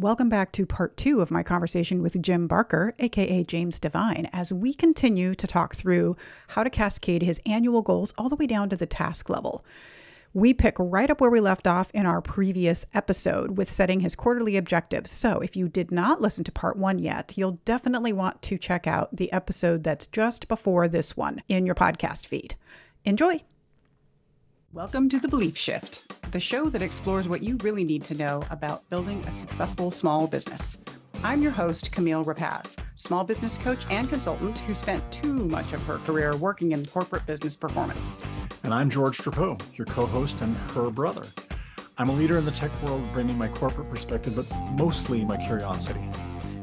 Welcome back to part two of my conversation with Jim Barker, aka James Devine, as we continue to talk through how to cascade his annual goals all the way down to the task level. We pick right up where we left off in our previous episode with setting his quarterly objectives. So, if you did not listen to part one yet, you'll definitely want to check out the episode that's just before this one in your podcast feed. Enjoy! Welcome to The Belief Shift, the show that explores what you really need to know about building a successful small business. I'm your host, Camille Rapacz, small business coach and consultant who spent too much of her career working in corporate business performance. And I'm George Trapeau, your co host and her brother. I'm a leader in the tech world, bringing my corporate perspective, but mostly my curiosity.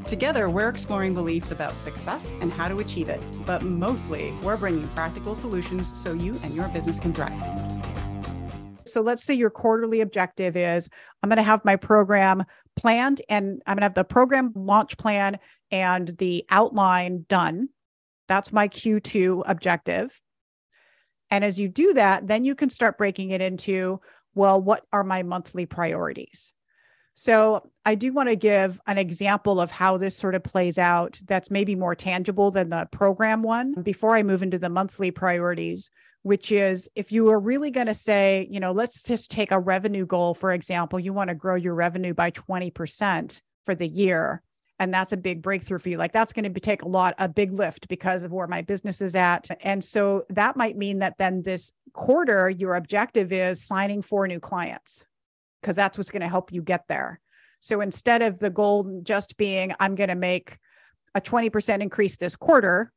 Together, we're exploring beliefs about success and how to achieve it, but mostly, we're bringing practical solutions so you and your business can thrive. So let's say your quarterly objective is I'm going to have my program planned and I'm going to have the program launch plan and the outline done. That's my Q2 objective. And as you do that, then you can start breaking it into, well, what are my monthly priorities? So I do want to give an example of how this sort of plays out that's maybe more tangible than the program one before I move into the monthly priorities which is if you are really going to say, you know, let's just take a revenue goal, for example, you want to grow your revenue by 20% for the year. And that's a big breakthrough for you. Like that's going to take a lot, a big lift because of where my business is at. And so that might mean that then this quarter, your objective is signing four new clients because that's what's going to help you get there. So instead of the goal just being, I'm going to make a 20% increase this quarter,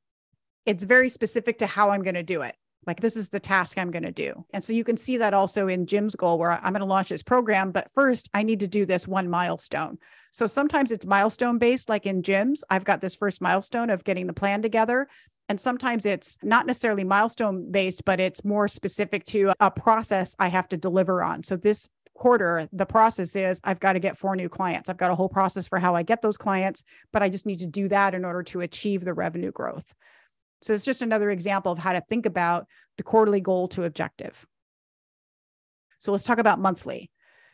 it's very specific to how I'm going to do it like this is the task i'm going to do. And so you can see that also in jim's goal where i'm going to launch this program but first i need to do this one milestone. So sometimes it's milestone based like in jim's i've got this first milestone of getting the plan together. And sometimes it's not necessarily milestone based but it's more specific to a process i have to deliver on. So this quarter the process is i've got to get four new clients. I've got a whole process for how i get those clients but i just need to do that in order to achieve the revenue growth so it's just another example of how to think about the quarterly goal to objective. So let's talk about monthly.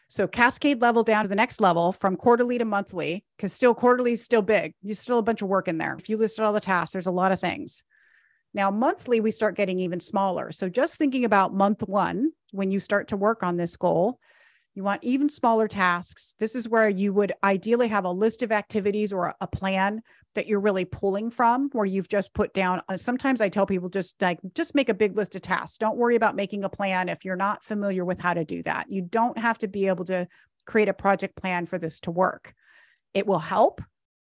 So cascade level down to the next level from quarterly to monthly, because still quarterly is still big. You still a bunch of work in there. If you listed all the tasks, there's a lot of things. Now, monthly, we start getting even smaller. So just thinking about month one, when you start to work on this goal, you want even smaller tasks. This is where you would ideally have a list of activities or a plan that you're really pulling from where you've just put down uh, sometimes i tell people just like just make a big list of tasks. Don't worry about making a plan if you're not familiar with how to do that. You don't have to be able to create a project plan for this to work. It will help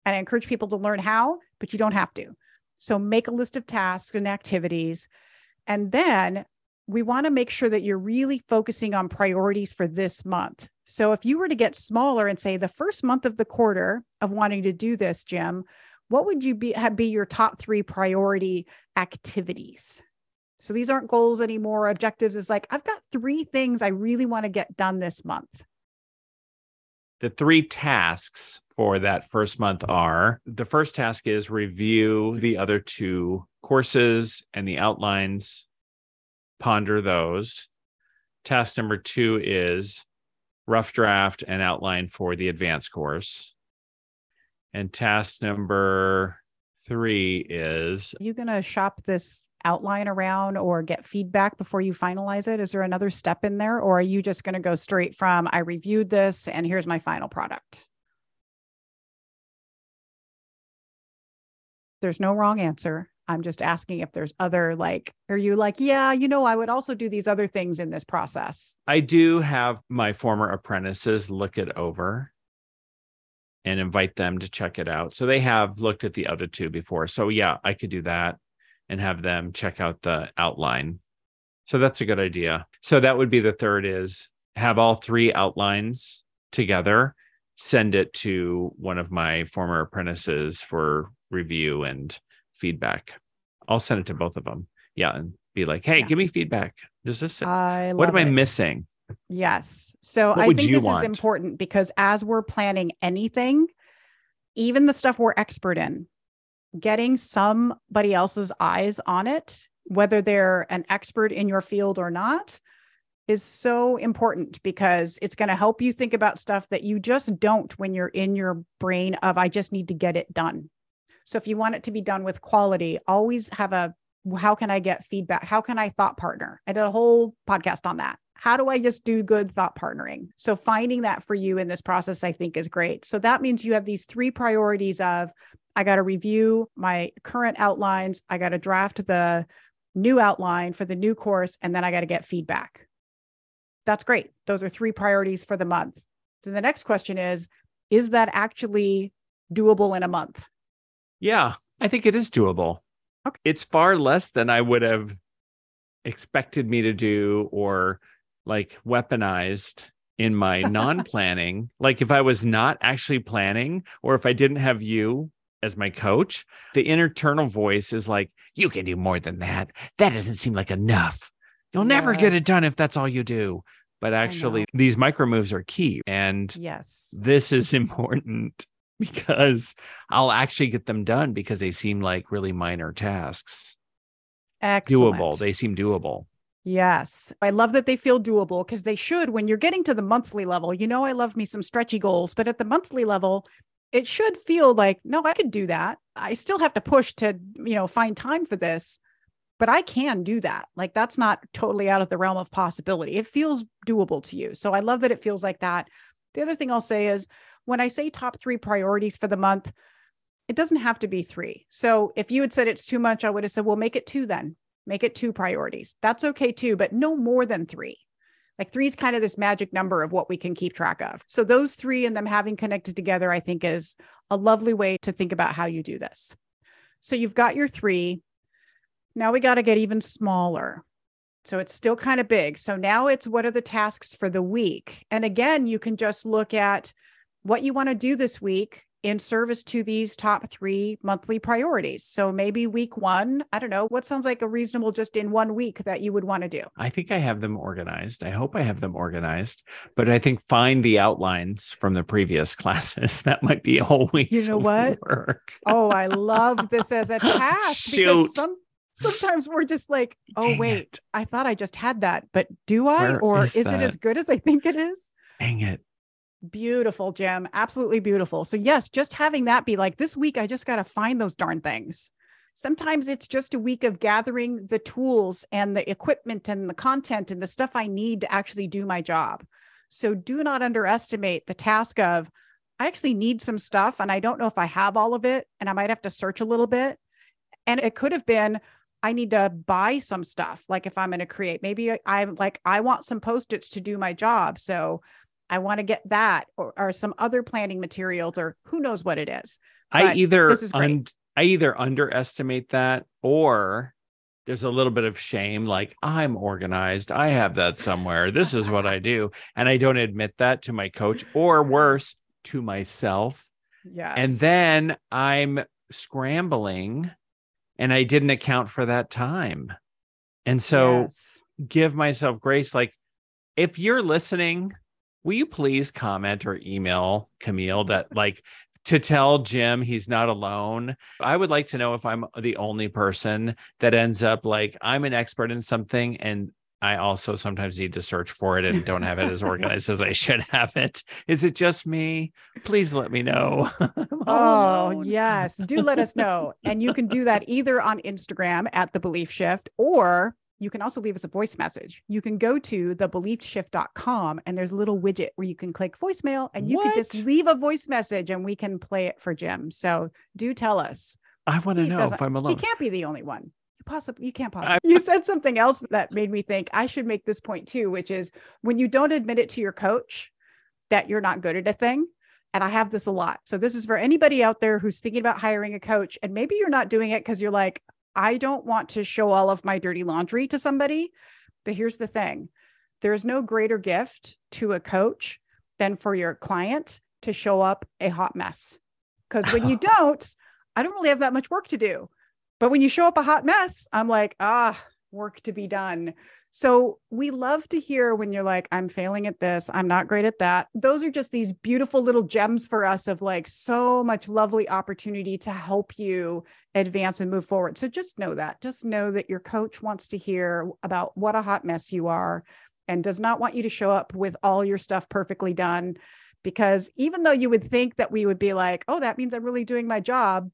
and i encourage people to learn how but you don't have to. So make a list of tasks and activities and then we want to make sure that you're really focusing on priorities for this month. So if you were to get smaller and say the first month of the quarter of wanting to do this, Jim, what would you be have be your top three priority activities? So these aren't goals anymore. Objectives is like, I've got three things I really want to get done this month. The three tasks for that first month are the first task is review the other two courses and the outlines ponder those. Task number two is rough draft and outline for the advanced course. And task number three is Are you going to shop this outline around or get feedback before you finalize it? Is there another step in there? Or are you just going to go straight from I reviewed this and here's my final product? There's no wrong answer. I'm just asking if there's other like, are you like, yeah, you know, I would also do these other things in this process? I do have my former apprentices look it over and invite them to check it out. So they have looked at the other two before. So yeah, I could do that and have them check out the outline. So that's a good idea. So that would be the third is have all three outlines together, send it to one of my former apprentices for review and feedback. I'll send it to both of them. Yeah. And be like, hey, yeah. give me feedback. Does this, I what am it. I missing? Yes. So what I think this want? is important because as we're planning anything, even the stuff we're expert in, getting somebody else's eyes on it, whether they're an expert in your field or not, is so important because it's going to help you think about stuff that you just don't when you're in your brain of, I just need to get it done. So if you want it to be done with quality, always have a how can I get feedback? How can I thought partner? I did a whole podcast on that. How do I just do good thought partnering? So finding that for you in this process, I think is great. So that means you have these three priorities of I got to review my current outlines, I got to draft the new outline for the new course, and then I got to get feedback. That's great. Those are three priorities for the month. Then the next question is Is that actually doable in a month? Yeah, I think it is doable. Okay. It's far less than I would have expected me to do or like weaponized in my non planning. like if I was not actually planning or if I didn't have you as my coach, the internal voice is like, you can do more than that. That doesn't seem like enough. You'll yes. never get it done if that's all you do. But actually, these micro moves are key. And yes, this is important because I'll actually get them done because they seem like really minor tasks. Excellent. Doable. They seem doable. Yes. I love that they feel doable because they should when you're getting to the monthly level. You know, I love me some stretchy goals, but at the monthly level, it should feel like, no, I could do that. I still have to push to, you know, find time for this, but I can do that. Like that's not totally out of the realm of possibility. It feels doable to you. So I love that it feels like that. The other thing I'll say is when I say top three priorities for the month, it doesn't have to be three. So if you had said it's too much, I would have said, well, make it two then. Make it two priorities. That's okay too, but no more than three. Like three is kind of this magic number of what we can keep track of. So those three and them having connected together, I think is a lovely way to think about how you do this. So you've got your three. Now we got to get even smaller. So it's still kind of big. So now it's what are the tasks for the week? And again, you can just look at what you want to do this week in service to these top three monthly priorities. So maybe week one, I don't know, what sounds like a reasonable just in one week that you would want to do? I think I have them organized. I hope I have them organized, but I think find the outlines from the previous classes. That might be a whole week. You know what? Work. oh, I love this as a task Shoot. because some sometimes we're just like, oh Dang wait, it. I thought I just had that, but do I? Where or is, is it as good as I think it is? Dang it. Beautiful, Jim. Absolutely beautiful. So, yes, just having that be like this week, I just got to find those darn things. Sometimes it's just a week of gathering the tools and the equipment and the content and the stuff I need to actually do my job. So, do not underestimate the task of, I actually need some stuff and I don't know if I have all of it and I might have to search a little bit. And it could have been, I need to buy some stuff. Like if I'm going to create, maybe I'm like, I want some post its to do my job. So I want to get that or, or some other planning materials or who knows what it is. But I either un- I either underestimate that or there's a little bit of shame like I'm organized. I have that somewhere. This is what I do and I don't admit that to my coach or worse to myself. Yes. And then I'm scrambling and I didn't account for that time. And so yes. give myself grace like if you're listening will you please comment or email Camille that like to tell Jim he's not alone. I would like to know if I'm the only person that ends up like I'm an expert in something and I also sometimes need to search for it and don't have it as organized as I should have it. Is it just me? Please let me know. oh, yes. Do let us know. And you can do that either on Instagram at the belief shift or you can also leave us a voice message. You can go to thebeliefshift.com and there's a little widget where you can click voicemail and you what? can just leave a voice message and we can play it for Jim. So do tell us. I want to know if I'm alone. He can't be the only one. You possibly you can't possibly. I- you said something else that made me think I should make this point too, which is when you don't admit it to your coach that you're not good at a thing. And I have this a lot. So this is for anybody out there who's thinking about hiring a coach and maybe you're not doing it because you're like, I don't want to show all of my dirty laundry to somebody. But here's the thing there's no greater gift to a coach than for your client to show up a hot mess. Because when you don't, I don't really have that much work to do. But when you show up a hot mess, I'm like, ah, work to be done. So we love to hear when you're like, I'm failing at this, I'm not great at that. Those are just these beautiful little gems for us of like so much lovely opportunity to help you advance and move forward. So just know that. Just know that your coach wants to hear about what a hot mess you are and does not want you to show up with all your stuff perfectly done. Because even though you would think that we would be like, oh, that means I'm really doing my job.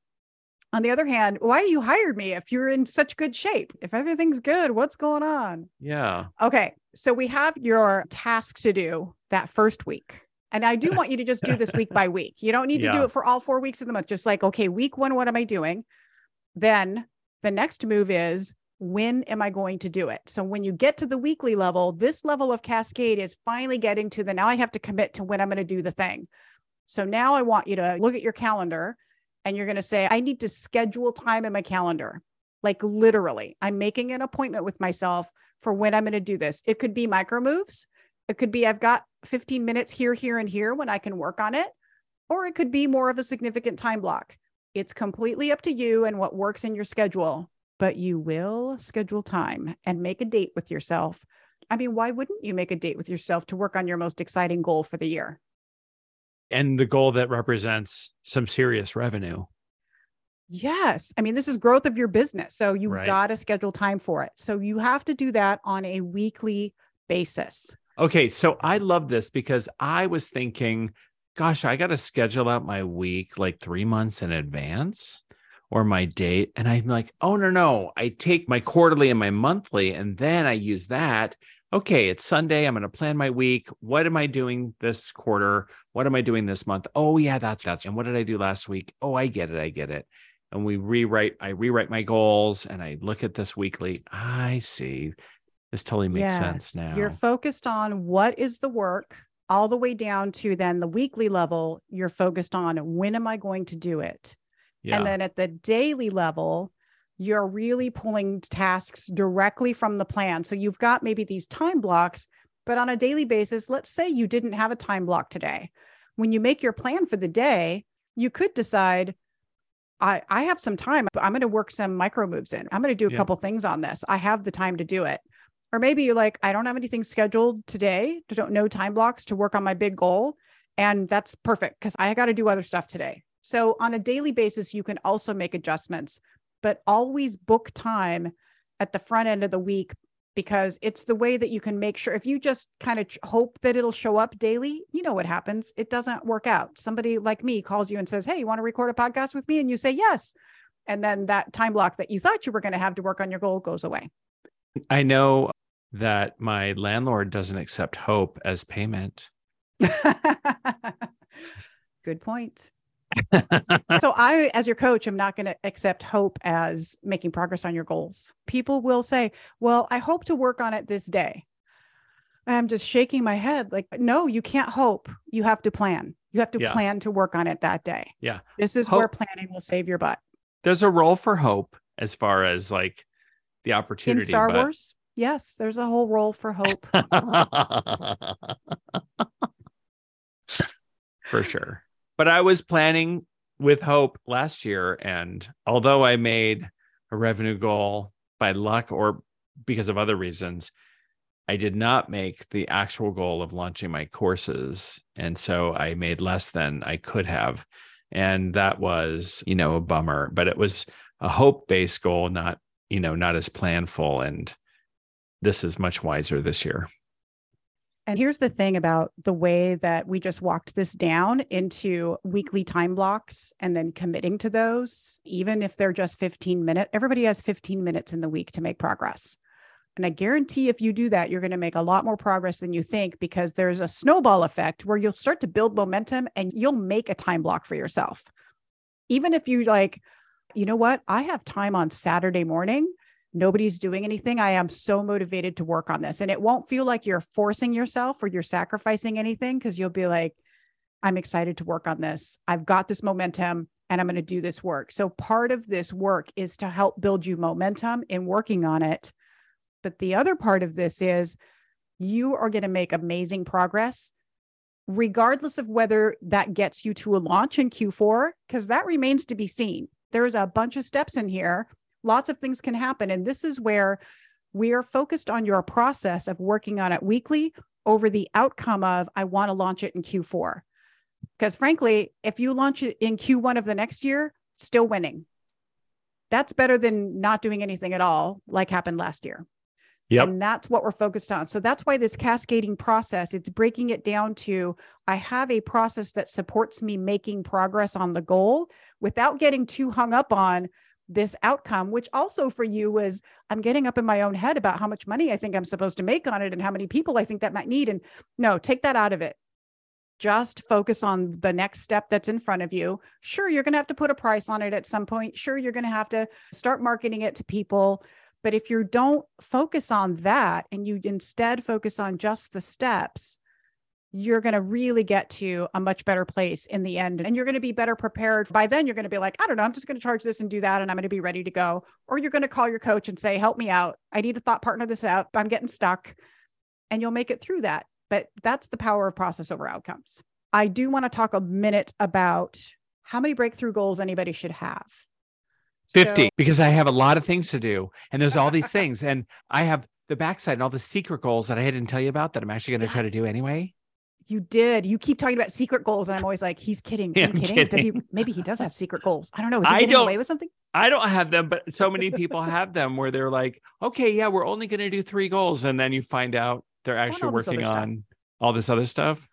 On the other hand, why you hired me if you're in such good shape? If everything's good, what's going on? Yeah. Okay. So we have your task to do that first week. And I do want you to just do this week by week. You don't need to do it for all four weeks of the month. Just like, okay, week one, what am I doing? Then the next move is when am I going to do it? So when you get to the weekly level, this level of cascade is finally getting to the now I have to commit to when I'm going to do the thing. So now I want you to look at your calendar and you're going to say, I need to schedule time in my calendar. Like literally, I'm making an appointment with myself for when I'm going to do this. It could be micro moves. It could be I've got 15 minutes here, here, and here when I can work on it. Or it could be more of a significant time block. It's completely up to you and what works in your schedule, but you will schedule time and make a date with yourself. I mean, why wouldn't you make a date with yourself to work on your most exciting goal for the year? And the goal that represents some serious revenue. Yes. I mean, this is growth of your business. So you Right. got to schedule time for it. So you have to do that on a weekly basis. Okay, so I love this because I was thinking, gosh, I got to schedule out my week like three months in advance or my date. And I'm like, oh, no, no. I take my quarterly and my monthly, and then I use that. Okay, it's Sunday. I'm going to plan my week. What am I doing this quarter? What am I doing this month? Oh, yeah, that's that's. And what did I do last week? Oh, I get it. I get it. And we rewrite, I rewrite my goals and I look at this weekly. I see. This totally makes Yes. sense now. You're focused on what is the work all the way down to then the weekly level. You're focused on when am I going to do it? yeah. And then at the daily level, you're really pulling tasks directly from the plan. So you've got maybe these time blocks, but on a daily basis, let's say you didn't have a time block today. When you make your plan for the day, you could decide, I, I have some time. I'm going to work some micro moves in. I'm going to do a Yeah. couple things on this. I have the time to do it. Or maybe you're like, I don't have anything scheduled today. Don't know time blocks to work on my big goal. And that's perfect because I got to do other stuff today. So on a daily basis, you can also make adjustments, but always book time at the front end of the week because it's the way that you can make sure if you just kind of hope that it'll show up daily, you know what happens. It doesn't work out. Somebody like me calls you and says, Hey, you want to record a podcast with me? And you say yes. And then that time block that you thought you were going to have to work on your goal goes away. I know that my landlord doesn't accept hope as payment. Good point. so I, as your coach, am not going to accept hope as making progress on your goals. People will say, well, I hope to work on it this day. I'm just shaking my head like, no, you can't hope. You have to plan. You have to Yeah. plan to work on it that day. Yeah. This is where planning will save your butt. There's a role for hope as far as like the opportunity. In. Star but- Wars, yes, there's a whole role for hope. for sure. But I was planning with hope last year. And although I made a revenue goal by luck or because of other reasons, I did not make the actual goal of launching my courses. And so I made less than I could have. And that was, you know, a bummer, but it was a hope based goal, not, you know, not as planful. And this is much wiser this year. And here's the thing about the way that we just walked this down into weekly time blocks and then committing to those, even if they're just 15 minutes, everybody has 15 minutes in the week to make progress. And I guarantee if you do that, you're going to make a lot more progress than you think because there's a snowball effect where you'll start to build momentum and you'll make a time block for yourself. Even if you like, you know what, I have time on Saturday morning nobody's doing anything. I am so motivated to work on this. And it won't feel like you're forcing yourself or you're sacrificing anything because you'll be like, I'm excited to work on this. I've got this momentum and I'm going to do this work. So part of this work is to help build you momentum in working on it. But the other part of this is you are going to make amazing progress regardless of whether that gets you to a launch in Q4 because that remains to be seen. There's a bunch of steps in here lots of things can happen. And this is where we are focused on your process of working on it weekly over the outcome of, I want to launch it in Q4. Because frankly, if you launch it in Q1 of the next year, still winning. That's better than not doing anything at all, like happened last year. Yep. And that's what we're focused on. So that's why this cascading process, it's breaking it down to I have a process that supports me making progress on the goal without getting too hung up on this outcome, which also for you was I'm getting up in my own head about how much money I think I'm supposed to make on it and how many people I think that might need. And no, take that out of it. Just focus on the next step that's in front of you. Sure, you're going to have to put a price on it at some point. Sure, you're going to have to start marketing it to people. But if you don't focus on that and you instead focus on just the steps, you're going to really get to a much better place in the end. And you're going to be better prepared. By then, you're going to be like, I don't know, I'm just going to charge this and do that. And I'm going to be ready to go. Or you're going to call your coach and say, help me out. I need to thought partner this out. I'm getting stuck. And you'll make it through that. But that's the power of process over outcomes. I do want to talk a minute about how many breakthrough goals anybody should have. 50 So- because I have a lot of things to do and there's all these things and I have the backside and all the secret goals that I didn't tell you about that I'm actually going to try to do anyway. You did. You keep talking about secret goals, and I'm always like, he's kidding. Yeah, I'm I'm kidding. Does he? Maybe he does have secret goals. I don't know. Is he I getting don't- away with something? I don't have them, but so many people have them where they're like, okay, yeah, we're only going to do three goals. And then you find out they're actually working on all this other stuff.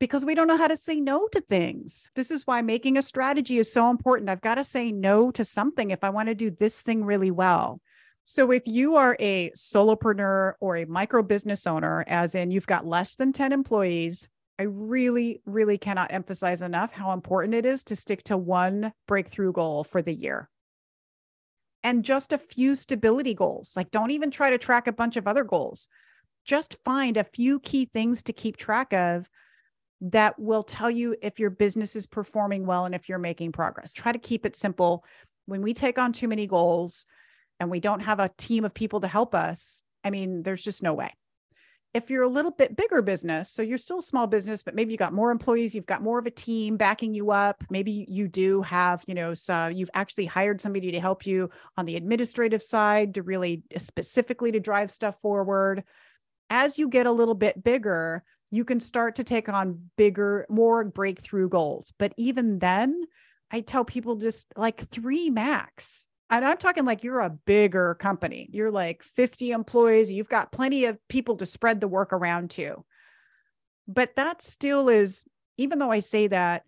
Because we don't know how to say no to things. This is why making a strategy is so important. I've got to say no to something if I want to do this thing really well. So if you are a solopreneur or a micro business owner, as in you've got less than 10 employees, I really, really cannot emphasize enough how important it is to stick to one breakthrough goal for the year. And just a few stability goals. Like, don't even try to track a bunch of other goals. Just find a few key things to keep track of that will tell you if your business is performing well and if you're making progress. Try to keep it simple. When we take on too many goals and we don't have a team of people to help us, I mean, there's just no way. If you're a little bit bigger business, so you're still a small business, but maybe you got more employees, you've got more of a team backing you up. Maybe you do have, you know, so you've actually hired somebody to help you on the administrative side to really uh, specifically to drive stuff forward. As you get a little bit bigger, you can start to take on bigger, more breakthrough goals. But even then, I tell people just like three max. And I'm talking like you're a bigger company. You're like 50 employees. You've got plenty of people to spread the work around to. But that still is, even though I say that,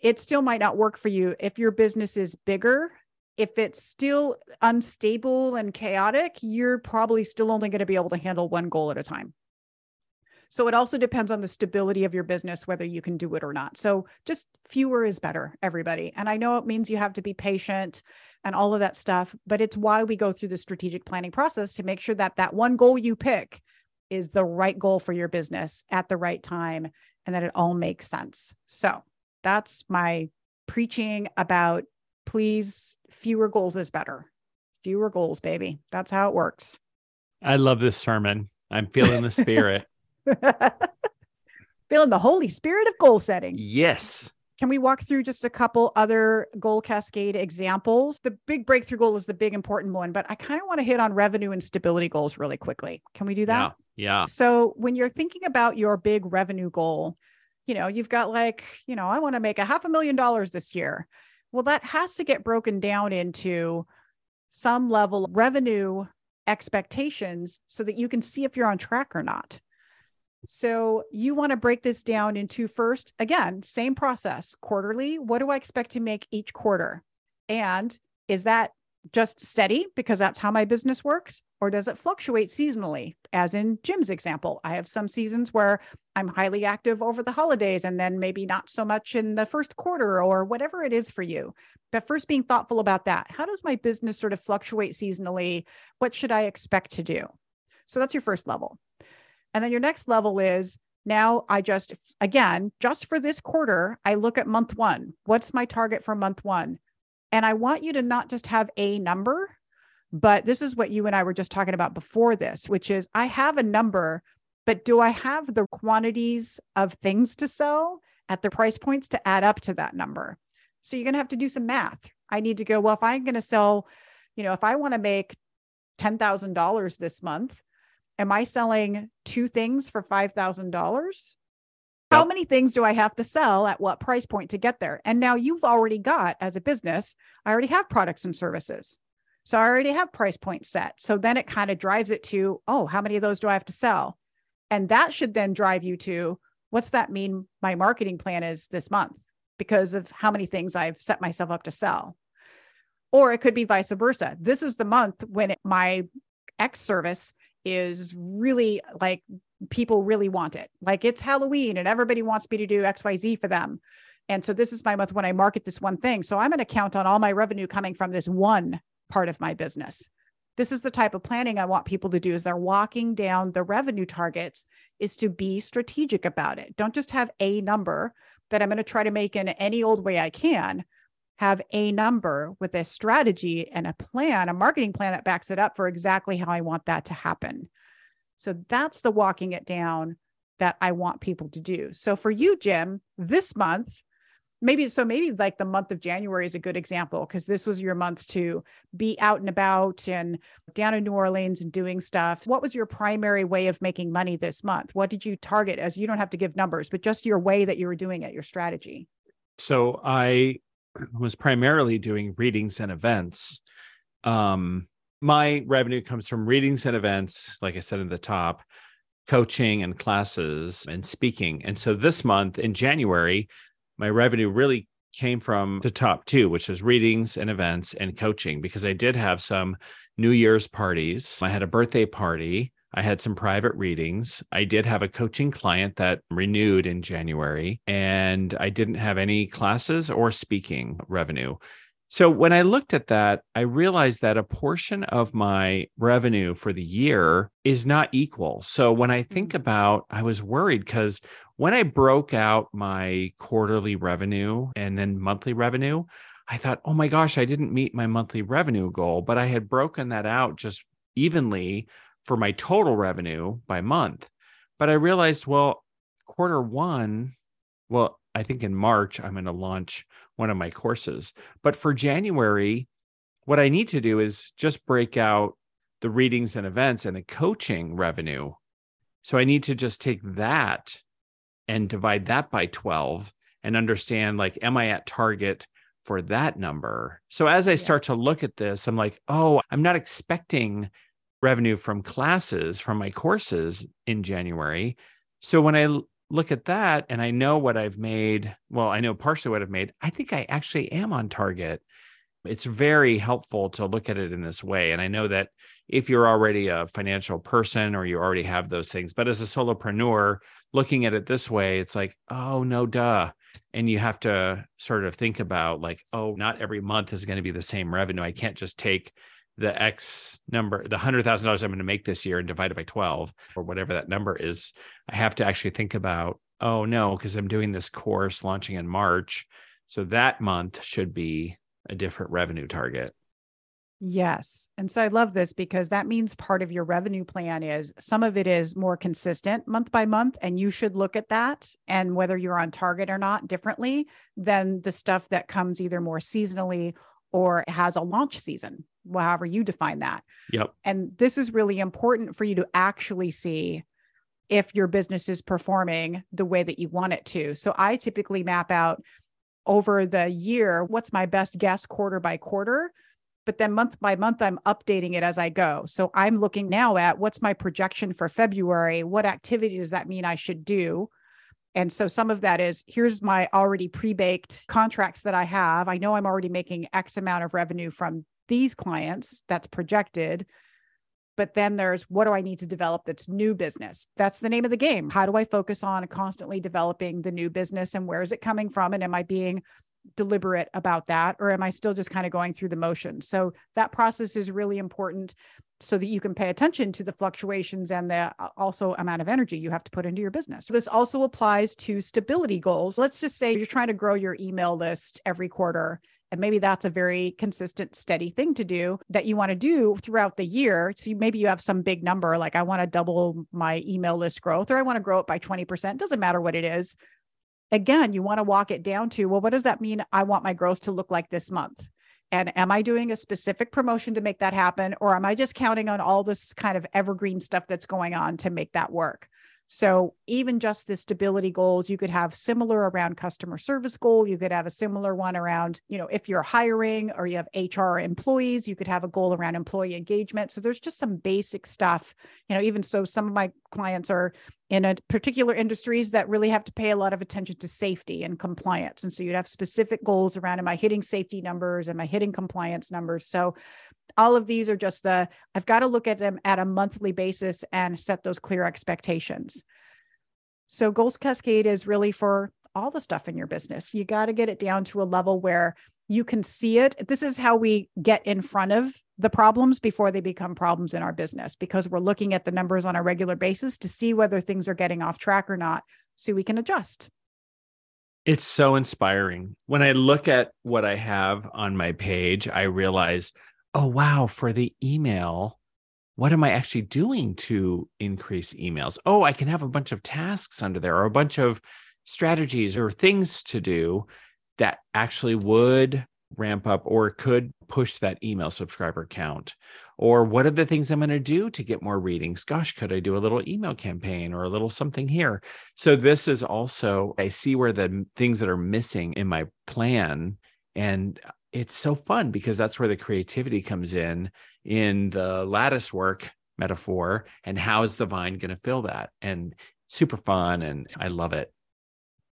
it still might not work for you if your business is bigger. If it's still unstable and chaotic, you're probably still only going to be able to handle one goal at a time. So it also depends on the stability of your business, whether you can do it or not. So just fewer is better, everybody. And I know it means you have to be patient and all of that stuff, but it's why we go through the strategic planning process to make sure that that one goal you pick is the right goal for your business at the right time and that it all makes sense. So that's my preaching about please, fewer goals is better. Fewer goals, baby. That's how it works. I love this sermon. I'm feeling the spirit. Feeling the Holy Spirit of goal setting. yes. Can we walk through just a couple other goal cascade examples? The big breakthrough goal is the big important one, but I kind of want to hit on revenue and stability goals really quickly. Can we do that? Yeah. Yeah. So when you're thinking about your big revenue goal, you know, you've got like, you know, I want to make a half a million dollars this year. Well, that has to get broken down into some level of revenue expectations so that you can see if you're on track or not. So you want to break this down into first, again, same process, quarterly. What do I expect to make each quarter? And is that just steady because that's how my business works? Or does it fluctuate seasonally? As in Jim's example, I have some seasons where I'm highly active over the holidays and then maybe not so much in the first quarter or whatever it is for you. But first, being thoughtful about that. How does my business sort of fluctuate seasonally? What should I expect to do? So that's your first level. And then your next level is now I just, again, just for this quarter, I look at month one. What's my target for month one? And I want you to not just have a number, but this is what you and I were just talking about before this, which is I have a number, but do I have the quantities of things to sell at the price points to add up to that number? So you're going to have to do some math. I need to go, well, if I'm going to sell, you know, if I want to make $10,000 this month, am I selling two things for $5,000? How many things do I have to sell at what price point to get there? And now you've already got, as a business, I already have products and services. So I already have price points set. So then it kind of drives it to, oh, how many of those do I have to sell? And that should then drive you to what's that mean my marketing plan is this month because of how many things I've set myself up to sell. Or it could be vice versa. This is the month when it, my X service is really like people really want it. Like it's Halloween and everybody wants me to do XYZ for them. And so this is my month when I market this one thing. So I'm going to count on all my revenue coming from this one part of my business. This is the type of planning I want people to do as they're walking down the revenue targets is to be strategic about it. Don't just have a number that I'm going to try to make in any old way I can. Have a number with a strategy and a plan, a marketing plan that backs it up for exactly how I want that to happen. So that's the walking it down that I want people to do. So for you, Jim, this month, maybe so maybe like the month of January is a good example because this was your month to be out and about and down in New Orleans and doing stuff. What was your primary way of making money this month? What did you target as you don't have to give numbers, but just your way that you were doing it, your strategy? So I was primarily doing readings and events. Um, my revenue comes from readings and events, like I said at the top, coaching and classes and speaking. And so this month in January, my revenue really came from the top two, which was readings and events and coaching, because I did have some New Year's parties. I had a birthday party. I had some private readings. I did have a coaching client that renewed in January, and I didn't have any classes or speaking revenue. So when I looked at that, I realized that a portion of my revenue for the year is not equal. So when I think mm-hmm. about, I was worried because when I broke out my quarterly revenue and then monthly revenue, I thought, oh my gosh, I didn't meet my monthly revenue goal, but I had broken that out just evenly for my total revenue by month. But I realized, well, quarter one, well, I think in March, I'm going to launch one of my courses. But for January, what I need to do is just break out the readings and events and the coaching revenue. So I need to just take that and divide that by 12 and understand like, am I at target for that number? So as I start to look at this, I'm like, oh, I'm not expecting revenue from classes from my courses in January. So when I look at that and I know what I've made. Well, I know partially what I've made. I think I actually am on target. It's very helpful to look at it in this way. And I know that if you're already a financial person or you already have those things, but as a solopreneur, looking at it this way, it's like, oh, no, duh. And you have to sort of think about, like, oh, not every month is going to be the same revenue. I can't just take the X number, the hundred thousand dollars I'm going to make this year and divide it by 12 or whatever that number is, I have to actually think about, oh no, because I'm doing this course launching in March. So that month should be a different revenue target. Yes. And so I love this because that means part of your revenue plan is some of it is more consistent month by month. And you should look at that and whether you're on target or not differently than the stuff that comes either more seasonally or has a launch season however you define that. Yep. And this is really important for you to actually see if your business is performing the way that you want it to. So I typically map out over the year what's my best guess quarter by quarter but then month by month i'm updating it as i go so i'm looking now at what's my projection for february what activity does that mean i should do and so some of that is here's my already pre-baked contracts that i have i know i'm already making x amount of revenue from these clients that's projected but then there's what do I need to develop that's new business? That's the name of the game. How do I focus on constantly developing the new business and where is it coming from? And am I being deliberate about that or am I still just kind of going through the motions? So that process is really important so that you can pay attention to the fluctuations and the uh, also amount of energy you have to put into your business. This also applies to stability goals. Let's just say you're trying to grow your email list every quarter and maybe that's a very consistent, steady thing to do that you want to do throughout the year. So you, maybe you have some big number, like I want to double my email list growth or I want to grow it by 20%. Doesn't matter what it is. Again, you want to walk it down to, well, what does that mean? I want my growth to look like this month. And am I doing a specific promotion to make that happen? Or am I just counting on all this kind of evergreen stuff that's going on to make that work? So even just the stability goals, you could have similar around customer service goal. You could have a similar one around, you know, if you're hiring or you have HR employees, you could have a goal around employee engagement. So there's just some basic stuff, you know, even so some of my clients are in a particular industries that really have to pay a lot of attention to safety and compliance. And so you'd have specific goals around am I hitting safety numbers? Am I hitting compliance numbers? So all of these are just the I've got to look at them at a monthly basis and set those clear expectations. So goals cascade is really for all the stuff in your business. You got to get it down to a level where you can see it. This is how we get in front of the problems before they become problems in our business because we're looking at the numbers on a regular basis to see whether things are getting off track or not so we can adjust. It's so inspiring. When I look at what I have on my page, I realize oh, wow, for the email, what am I actually doing to increase emails? Oh, I can have a bunch of tasks under there or a bunch of strategies or things to do that actually would ramp up or could push that email subscriber count? Or what are the things I'm going to do to get more readings? Gosh, could I do a little email campaign or a little something here? So, this is also, I see where the things that are missing in my plan. And it's so fun because that's where the creativity comes in in the lattice work metaphor and how is the vine going to fill that and super fun and i love it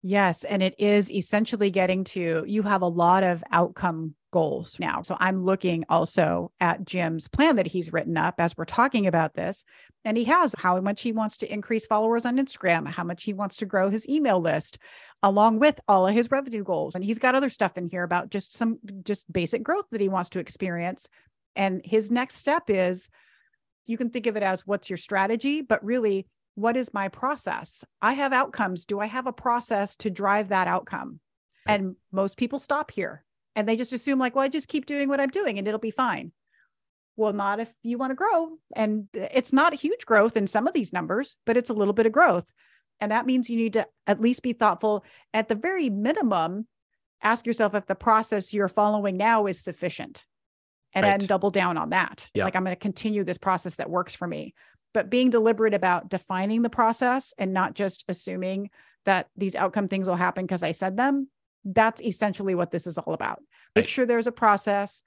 yes and it is essentially getting to you have a lot of outcome goals now. So I'm looking also at Jim's plan that he's written up as we're talking about this. And he has how much he wants to increase followers on Instagram, how much he wants to grow his email list, along with all of his revenue goals. And he's got other stuff in here about just some just basic growth that he wants to experience. And his next step is you can think of it as what's your strategy, but really, what is my process? I have outcomes. Do I have a process to drive that outcome? And most people stop here and they just assume like well i just keep doing what i'm doing and it'll be fine well not if you want to grow and it's not a huge growth in some of these numbers but it's a little bit of growth and that means you need to at least be thoughtful at the very minimum ask yourself if the process you're following now is sufficient and right. then double down on that like i'm going to continue this process that works for me but being deliberate about defining the process and not just assuming that these outcome things will happen because i said them that's essentially what this is all about. Make sure there's a process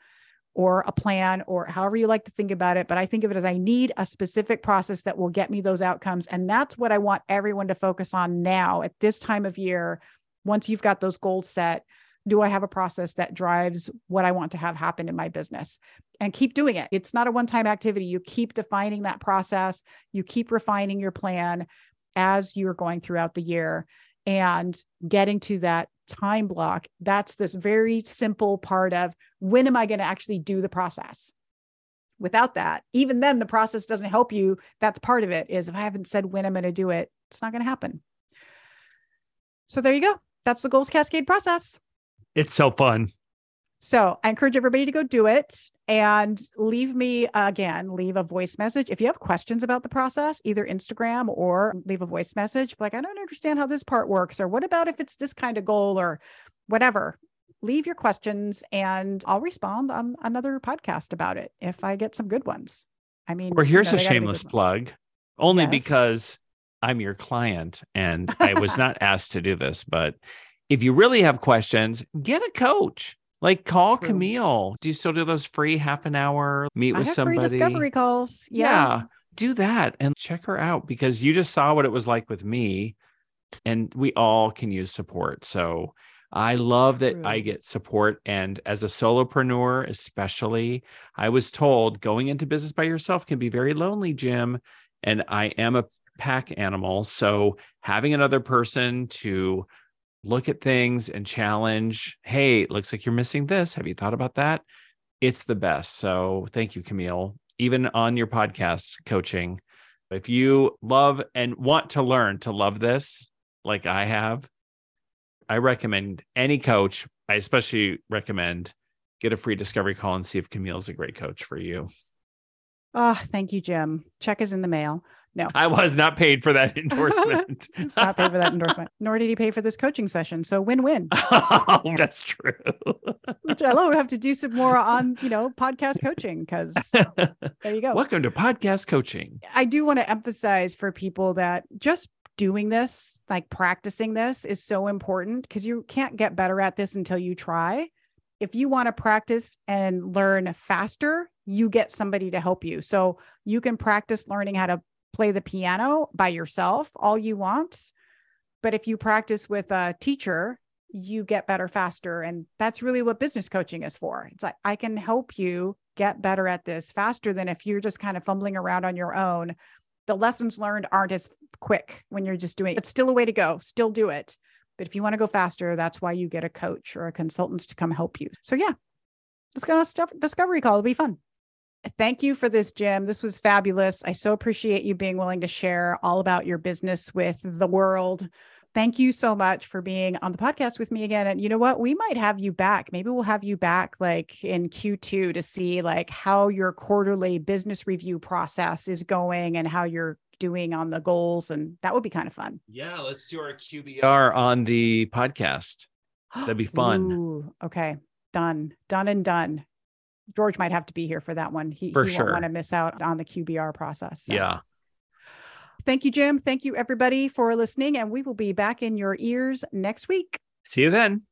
or a plan or however you like to think about it. But I think of it as I need a specific process that will get me those outcomes. And that's what I want everyone to focus on now at this time of year. Once you've got those goals set, do I have a process that drives what I want to have happen in my business? And keep doing it. It's not a one time activity. You keep defining that process, you keep refining your plan as you're going throughout the year and getting to that time block, that's this very simple part of when am I going to actually do the process? Without that, even then, the process doesn't help you. That's part of it is if I haven't said when I'm going to do it, it's not going to happen. So there you go. That's the goals cascade process. It's so fun. So I encourage everybody to go do it and leave me again, leave a voice message. If you have questions about the process, either Instagram or leave a voice message, like, I don't understand how this part works, or what about if it's this kind of goal or whatever. Leave your questions and I'll respond on another podcast about it if I get some good ones. I mean, or here's you know, a shameless plug, only yes. because I'm your client and I was not asked to do this, but if you really have questions, get a coach like call True. Camille. Do you still do those free half an hour meet with somebody? discovery calls. Yeah. yeah. Do that and check her out because you just saw what it was like with me and we all can use support. So I love that True. I get support. And as a solopreneur, especially, I was told going into business by yourself can be very lonely, Jim. And I am a pack animal. So having another person to look at things and challenge. Hey, looks like you're missing this. Have you thought about that? It's the best. So thank you, Camille. Even on your podcast coaching, if you love and want to learn to love this, like I have, I recommend any coach. I especially recommend get a free discovery call and see if Camille's a great coach for you. Oh, thank you, Jim. Check is in the mail. No, I was not paid for that endorsement. not paid for that endorsement, nor did he pay for this coaching session. So win-win. oh, that's true. Which I love. We have to do some more on, you know, podcast coaching because there you go. Welcome to podcast coaching. I do want to emphasize for people that just doing this, like practicing this is so important because you can't get better at this until you try. If you want to practice and learn faster, you get somebody to help you. So you can practice learning how to play the piano by yourself all you want. But if you practice with a teacher, you get better faster. And that's really what business coaching is for. It's like, I can help you get better at this faster than if you're just kind of fumbling around on your own. The lessons learned aren't as quick when you're just doing it. It's still a way to go, still do it. But if you want to go faster, that's why you get a coach or a consultant to come help you. So, yeah, let's go on a stuff discovery call. It'll be fun. Thank you for this, Jim. This was fabulous. I so appreciate you being willing to share all about your business with the world. Thank you so much for being on the podcast with me again. And you know what? We might have you back. Maybe we'll have you back like in Q2 to see like how your quarterly business review process is going and how you're doing on the goals. And that would be kind of fun. Yeah, let's do our QBR on the podcast. That'd be fun. Ooh, okay. Done. Done and done. George might have to be here for that one. He, For he sure. won't want to miss out on the QBR process. So. Yeah. Thank you, Jim. Thank you, everybody, for listening. And we will be back in your ears next week. See you then.